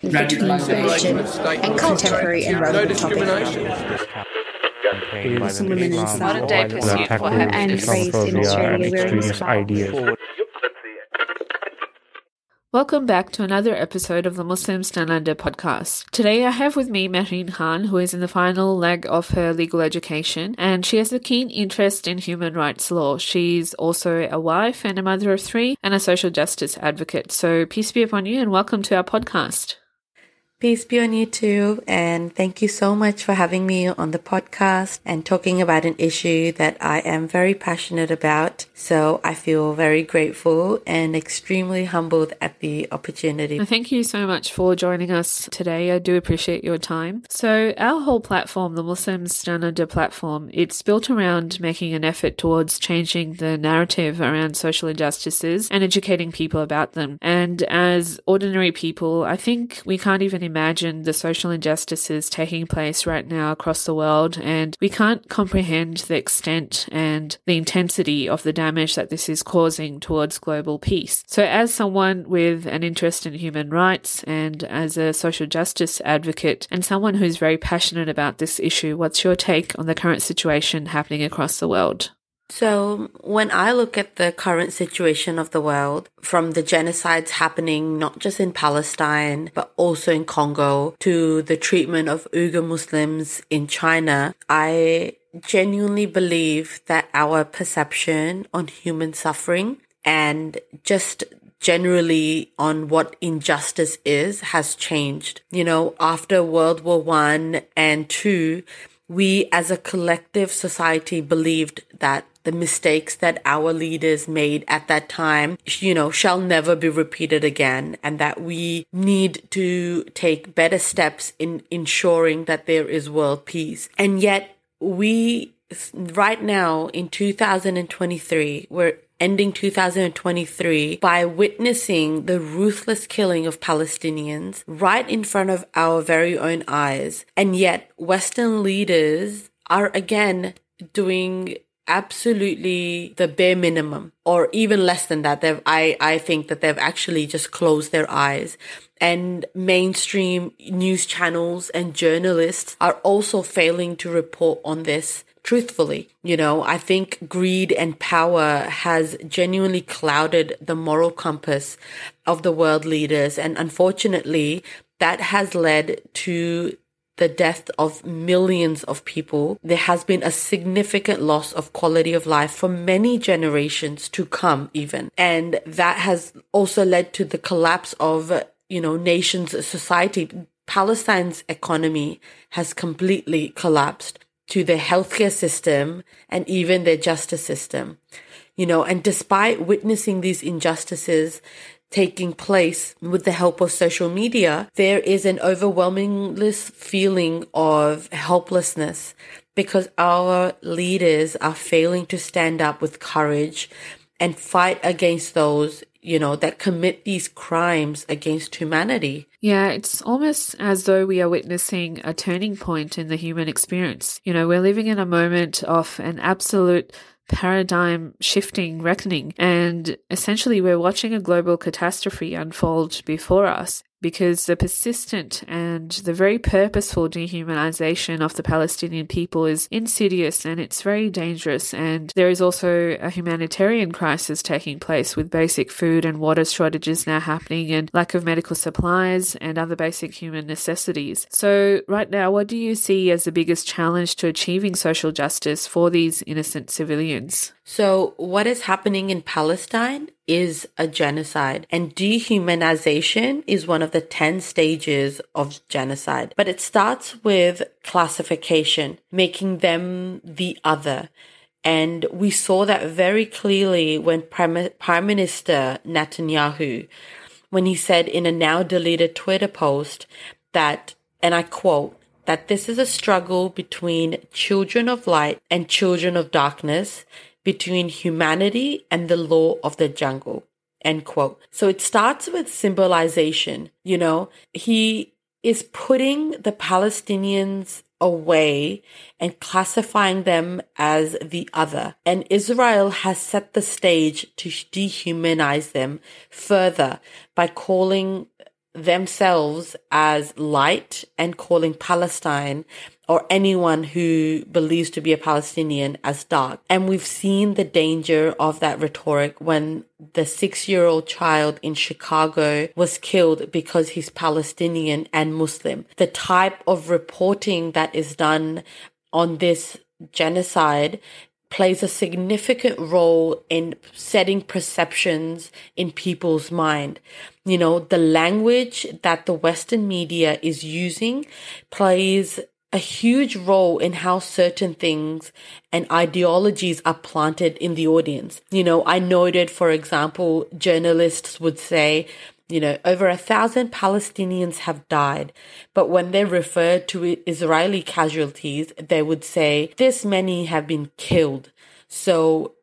between virgin and contemporary and relevant topics. Some women in Modern day Islam pursuit for happiness. and raised in Australia wearing extremist ideas. Welcome back to another episode of the Muslims Down Under podcast. Today I have with me Mehreen Khan, who is in the final leg of her legal education, and she has a keen interest in human rights law. She's also a wife and a mother of three, and a social justice advocate. So peace be upon you, and welcome to our podcast. Peace be on you too, and thank you so much for having me on the podcast and talking about an issue that I am very passionate about. So I feel very grateful and extremely humbled at the opportunity. Thank you so much for joining us today. I do appreciate your time. So, our whole platform, the Muslims Down Under platform, it's built around making an effort towards changing the narrative around social injustices and educating people about them. And as ordinary people, I think we can't even imagine the social injustices taking place right now across the world, and we can't comprehend the extent and the intensity of the damage that this is causing towards global peace. So, as someone with an interest in human rights and as a social justice advocate and someone who's very passionate about this issue, what's your take on the current situation happening across the world? So, when I look at the current situation of the world, from the genocides happening not just in Palestine, but also in Congo, to the treatment of Uyghur Muslims in China, I genuinely believe that our perception on human suffering and just generally on what injustice is has changed. You know, after World War One and Two, we as a collective society believed that the mistakes that our leaders made at that time, you know, shall never be repeated again and that we need to take better steps in ensuring that there is world peace. And yet we right now in 2023, we're ending 2023 by witnessing the ruthless killing of Palestinians right in front of our very own eyes. And yet Western leaders are again doing absolutely the bare minimum or even less than that they've i i think that they've actually just closed their eyes and mainstream news channels and journalists are also failing to report on this truthfully. You know, I think greed and power has genuinely clouded the moral compass of the world leaders. And unfortunately, that has led to the death of millions of people. There has been a significant loss of quality of life for many generations to come, even. And that has also led to the collapse of, you know, nations, society. Palestine's economy has completely collapsed to their healthcare system and even their justice system. You know, and despite witnessing these injustices taking place with the help of social media, there is an overwhelming feeling of helplessness because our leaders are failing to stand up with courage and fight against those you know, that commit these crimes against humanity. Yeah, it's almost as though we are witnessing a turning point in the human experience. You know, we're living in a moment of an absolute paradigm shifting reckoning, and essentially we're watching a global catastrophe unfold before us because the persistent and the very purposeful dehumanization of the Palestinian people is insidious and it's very dangerous. And there is also a humanitarian crisis taking place with basic food and water shortages now happening and lack of medical supplies and other basic human necessities. So, right now, what do you see as the biggest challenge to achieving social justice for these innocent civilians? So, what is happening in Palestine is a genocide, and dehumanization is one of the 10 stages of genocide. But it starts with classification, making them the other. And we saw that very clearly when Prime, Minister Netanyahu, when he said in a now deleted Twitter post that, and I quote, that this is a struggle between children of light and children of darkness between humanity and the law of the jungle. End quote. So it starts with symbolization. You know, he is putting the Palestinians away and classifying them as the other. And Israel has set the stage to dehumanize them further by calling themselves as light and calling Palestine or anyone who believes to be a Palestinian as dark. And we've seen the danger of that rhetoric when the six year old child in Chicago was killed because he's Palestinian and Muslim. The type of reporting that is done on this genocide plays a significant role in setting perceptions in people's mind. You know, the language that the Western media is using plays a huge role in how certain things and ideologies are planted in the audience. You know, I noted, for example, journalists would say, you know, over a thousand Palestinians have died. But when they refer to Israeli casualties, they would say this many have been killed. So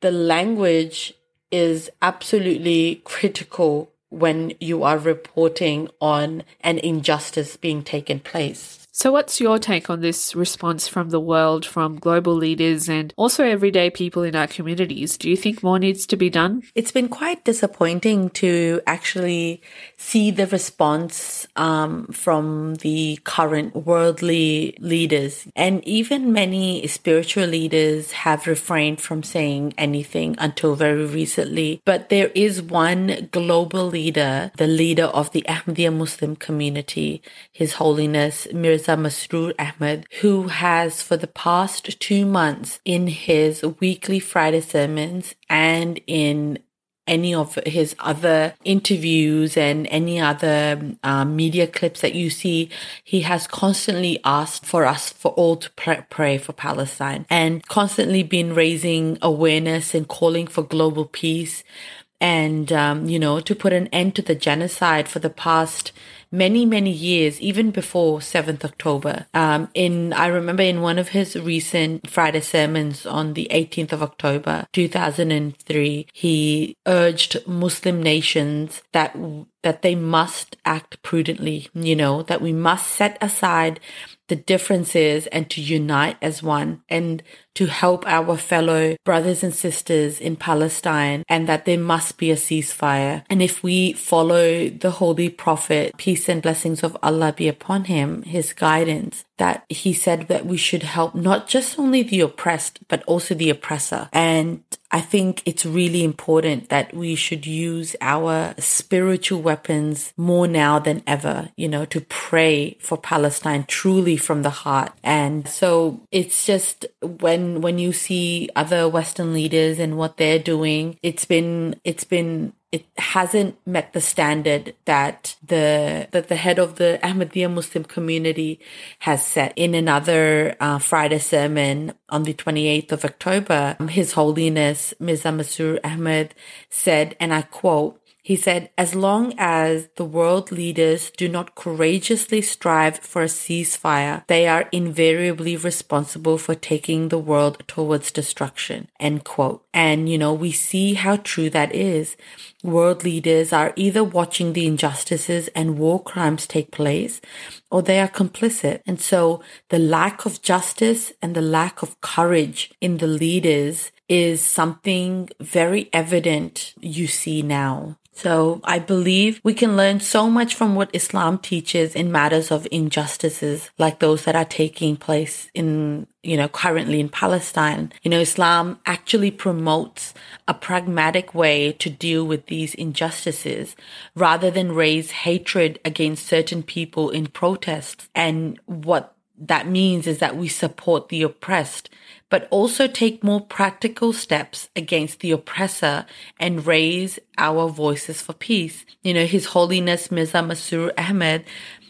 the language is absolutely critical when you are reporting on an injustice being taken place. So, what's your take on this response from the world, from global leaders, and also everyday people in our communities? Do you think more needs to be done? It's been quite disappointing to actually see the response um, from the current worldly leaders. And even many spiritual leaders have refrained from saying anything until very recently. But there is one global leader, the leader of the Ahmadiyya Muslim community, His Holiness Mirza Masroor Ahmad, who has for the past two months in his weekly Friday sermons and in any of his other interviews and any other um, media clips that you see, he has constantly asked for us for all to pray, pray for Palestine and constantly been raising awareness and calling for global peace and, um, you know, to put an end to the genocide for the past many, many years, even before 7th October. Um, in, I remember in one of his recent Friday sermons on the 18th of October, 2003, he urged Muslim nations that that they must act prudently, you know, that we must set aside the differences and to unite as one and to help our fellow brothers and sisters in Palestine and that there must be a ceasefire. And if we follow the Holy Prophet, peace and blessings of Allah be upon him, his guidance, that he said that we should help not just only the oppressed, but also the oppressor. And I think it's really important that we should use our spiritual weapons more now than ever, you know, to pray for Palestine truly from the heart. And so it's just when, when you see other Western leaders and what they're doing, it's been, it's been it hasn't met the standard that the that the head of the Ahmadiyya Muslim community has set. In another uh, Friday sermon on the 28th of October, His Holiness Mirza Masroor Ahmad said, and I quote, he said, as long as the world leaders do not courageously strive for a ceasefire, they are invariably responsible for taking the world towards destruction. End quote. And, you know, we see how true that is. World leaders are either watching the injustices and war crimes take place or they are complicit. And so the lack of justice and the lack of courage in the leaders is something very evident you see now. So I believe we can learn so much from what Islam teaches in matters of injustices like those that are taking place in, you know, currently in Palestine. You know, Islam actually promotes a pragmatic way to deal with these injustices rather than raise hatred against certain people in protests. And what that means is that we support the oppressed but also take more practical steps against the oppressor and raise our voices for peace. You know, His Holiness Mirza Masroor Ahmad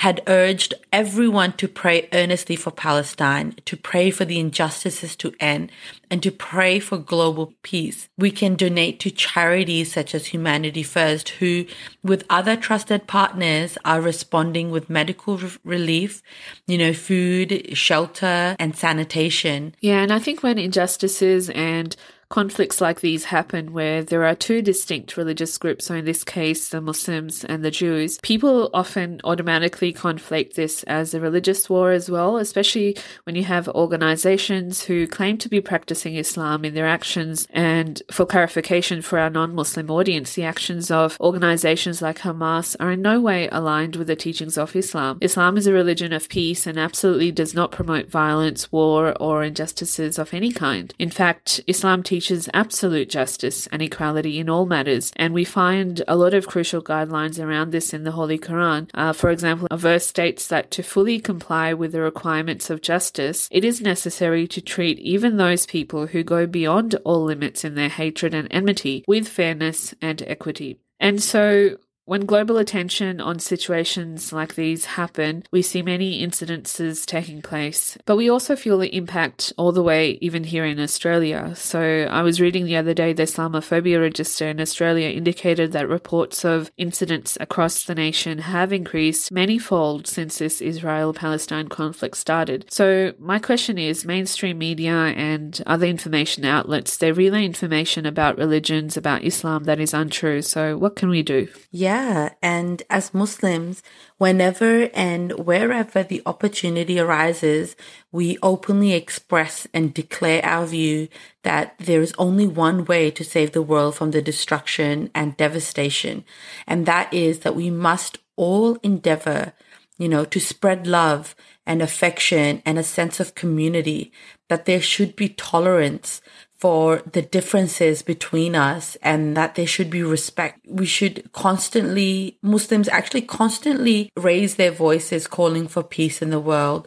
had urged everyone to pray earnestly for Palestine, to pray for the injustices to end, and to pray for global peace. We can donate to charities such as Humanity First, who, with other trusted partners, are responding with medical re- relief, you know, food, shelter, and sanitation. Yeah, and I think when injustices and conflicts like these happen where there are two distinct religious groups, so in this case, the Muslims and the Jews, people often automatically conflate this as a religious war as well, especially when you have organizations who claim to be practicing Islam in their actions. And for clarification for our non Muslim audience, the actions of organizations like Hamas are in no way aligned with the teachings of Islam. Islam is a religion of peace and absolutely does not promote violence, war, or injustices of any kind. In fact, Islam teaches absolute justice and equality in all matters, and we find a lot of crucial guidelines around this in the Holy Quran. Uh, for example, a verse states that to fully comply with the requirements of justice, it is necessary to treat even those people who go beyond all limits in their hatred and enmity with fairness and equity. And so when global attention on situations like these happen, we see many incidences taking place, but we also feel the impact all the way even here in Australia. So I was reading the other day the Islamophobia register in Australia indicated that reports of incidents across the nation have increased manyfold since this Israel-Palestine conflict started. So my question is mainstream media and other information outlets, they relay information about religions, about Islam that is untrue. So what can we do? Yeah. Yeah. And as Muslims, whenever and wherever the opportunity arises, we openly express and declare our view that there is only one way to save the world from the destruction and devastation. And that is that we must all endeavor, you know, to spread love and affection and a sense of community, that there should be tolerance for the differences between us and that there should be respect. We should constantly, Muslims actually constantly raise their voices calling for peace in the world.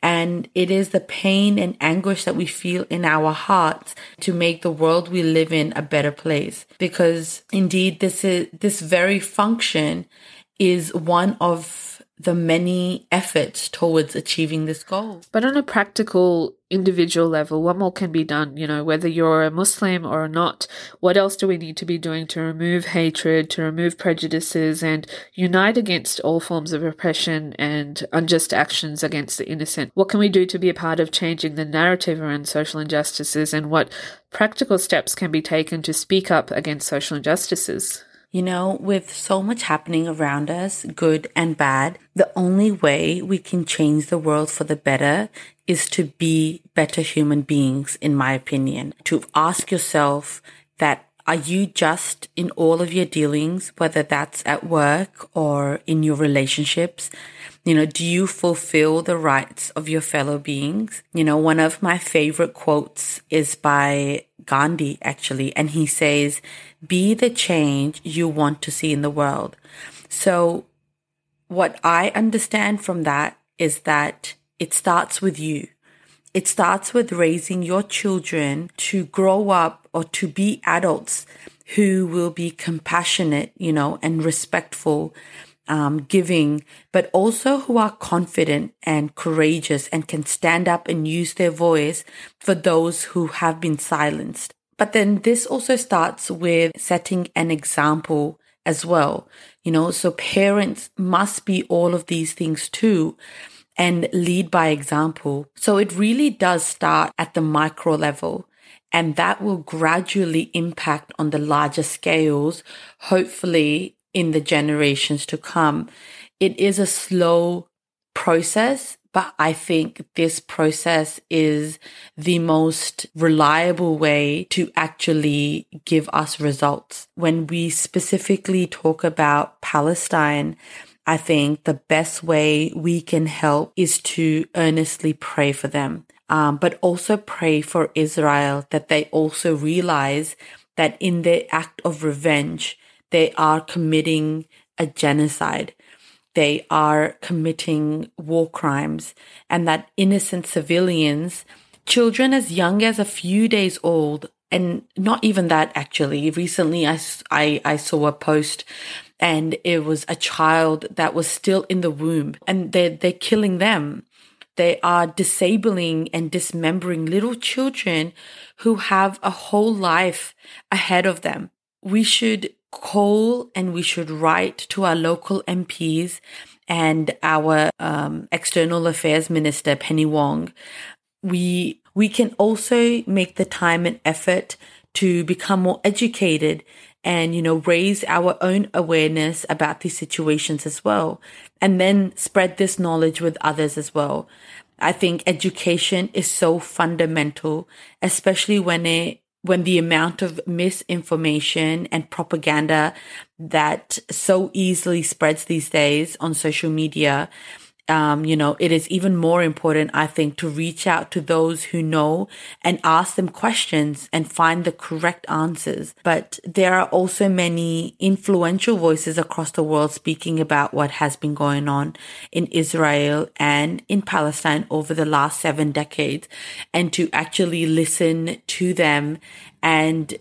And it is the pain and anguish that we feel in our hearts to make the world we live in a better place. Because indeed, this is, this very function is one of the many efforts towards achieving this goal. But on a practical individual level, what more can be done? You know, whether you're a Muslim or not, what else do we need to be doing to remove hatred, to remove prejudices, and unite against all forms of oppression and unjust actions against the innocent? What can we do to be a part of changing the narrative around social injustices, and what practical steps can be taken to speak up against social injustices? You know, with so much happening around us, good and bad, the only way we can change the world for the better is to be better human beings, in my opinion. To ask yourself that are you just in all of your dealings, whether that's at work or in your relationships? You know, do you fulfill the rights of your fellow beings? You know, one of my favorite quotes is by Gandhi, actually, and he says, be the change you want to see in the world. So what I understand from that is that it starts with you. It starts with raising your children to grow up or to be adults who will be compassionate, you know, and respectful um, giving, but also who are confident and courageous and can stand up and use their voice for those who have been silenced. But then this also starts with setting an example as well. You know, so parents must be all of these things too and lead by example. So it really does start at the micro level and that will gradually impact on the larger scales, hopefully in the generations to come. It is a slow process, but I think this process is the most reliable way to actually give us results. When we specifically talk about Palestine, I think the best way we can help is to earnestly pray for them. Um, but also pray for Israel that they also realize that in their act of revenge, they are committing a genocide. They are committing war crimes and that innocent civilians, children as young as a few days old, and not even that actually. Recently, I, I, I saw a post and it was a child that was still in the womb and they're, they're killing them. They are disabling and dismembering little children who have a whole life ahead of them. We should call and we should write to our local MPs and our um, external affairs minister Penny Wong. We we can also make the time and effort to become more educated and, you know, raise our own awareness about these situations as well. And then spread this knowledge with others as well. I think education is so fundamental, especially when it when the amount of misinformation and propaganda that so easily spreads these days on social media um, you know, it is even more important, I think, to reach out to those who know and ask them questions and find the correct answers. But there are also many influential voices across the world speaking about what has been going on in Israel and in Palestine over the last seven decades and to actually listen to them and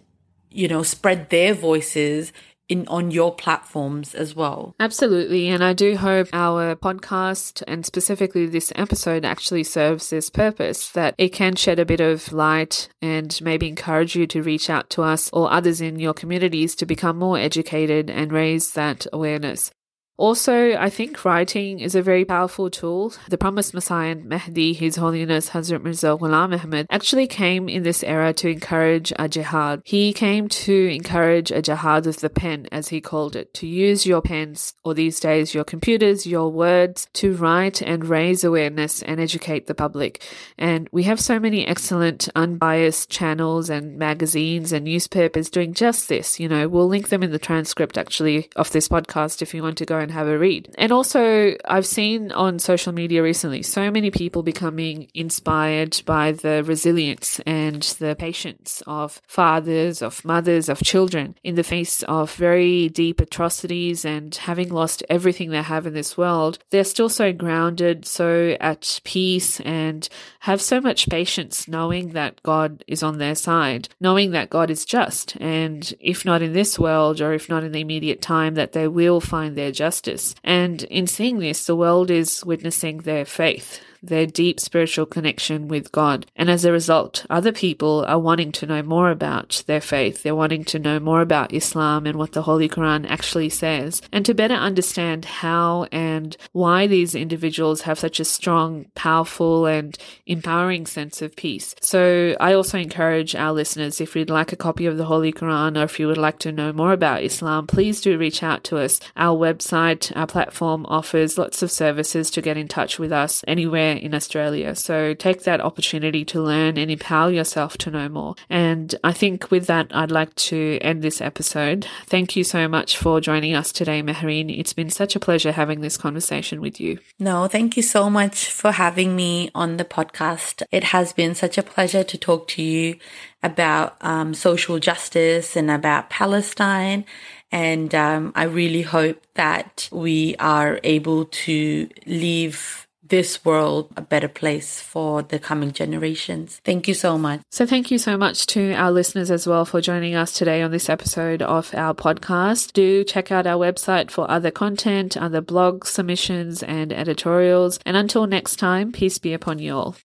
you know, spread their voices in on your platforms as well. Absolutely, and I do hope our podcast and specifically this episode actually serves this purpose that it can shed a bit of light and maybe encourage you to reach out to us or others in your communities to become more educated and raise that awareness. Also, I think writing is a very powerful tool. The promised Messiah and Mahdi, His Holiness Hazrat Mirza Ghulam Ahmad, actually came in this era to encourage a jihad. He came to encourage a jihad of the pen, as he called it, to use your pens, or these days your computers, your words, to write and raise awareness and educate the public. And we have so many excellent, unbiased channels and magazines and newspapers doing just this. You know, we'll link them in the transcript actually of this podcast if you want to go and have a read. And also, I've seen on social media recently so many people becoming inspired by the resilience and the patience of fathers, of mothers, of children in the face of very deep atrocities and having lost everything they have in this world. They're still so grounded, so at peace, and have so much patience knowing that God is on their side, knowing that God is just. And if not in this world or if not in the immediate time, that they will find their justice And in seeing this, the world is witnessing their faith their deep spiritual connection with God. And as a result, other people are wanting to know more about their faith. They're wanting to know more about Islam and what the Holy Quran actually says, and to better understand how and why these individuals have such a strong, powerful, and empowering sense of peace. So I also encourage our listeners, if you'd like a copy of the Holy Quran or if you would like to know more about Islam, please do reach out to us. Our website, our platform offers lots of services to get in touch with us anywhere in Australia. So take that opportunity to learn and empower yourself to know more. And I think with that, I'd like to end this episode. Thank you so much for joining us today, Mehreen. It's been such a pleasure having this conversation with you. No, thank you so much for having me on the podcast. It has been such a pleasure to talk to you about um, social justice and about Palestine. And um, I really hope that we are able to leave this world a better place for the coming generations. Thank you so much. So, thank you so much to our listeners as well for joining us today on this episode of our podcast. Do check out our website for other content, other blog submissions, and editorials. And until next time, peace be upon you all.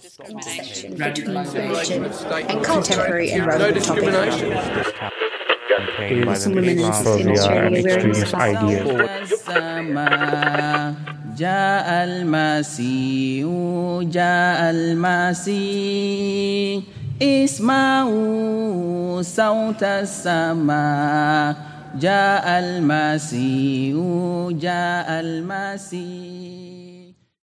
Discrimination between and contemporary and relevant topics campaign by the Islamphobia extremist ideas. جاء المسيح جاء المسيح اسمعوا صوت السماء جاء المسيح جاء المسيح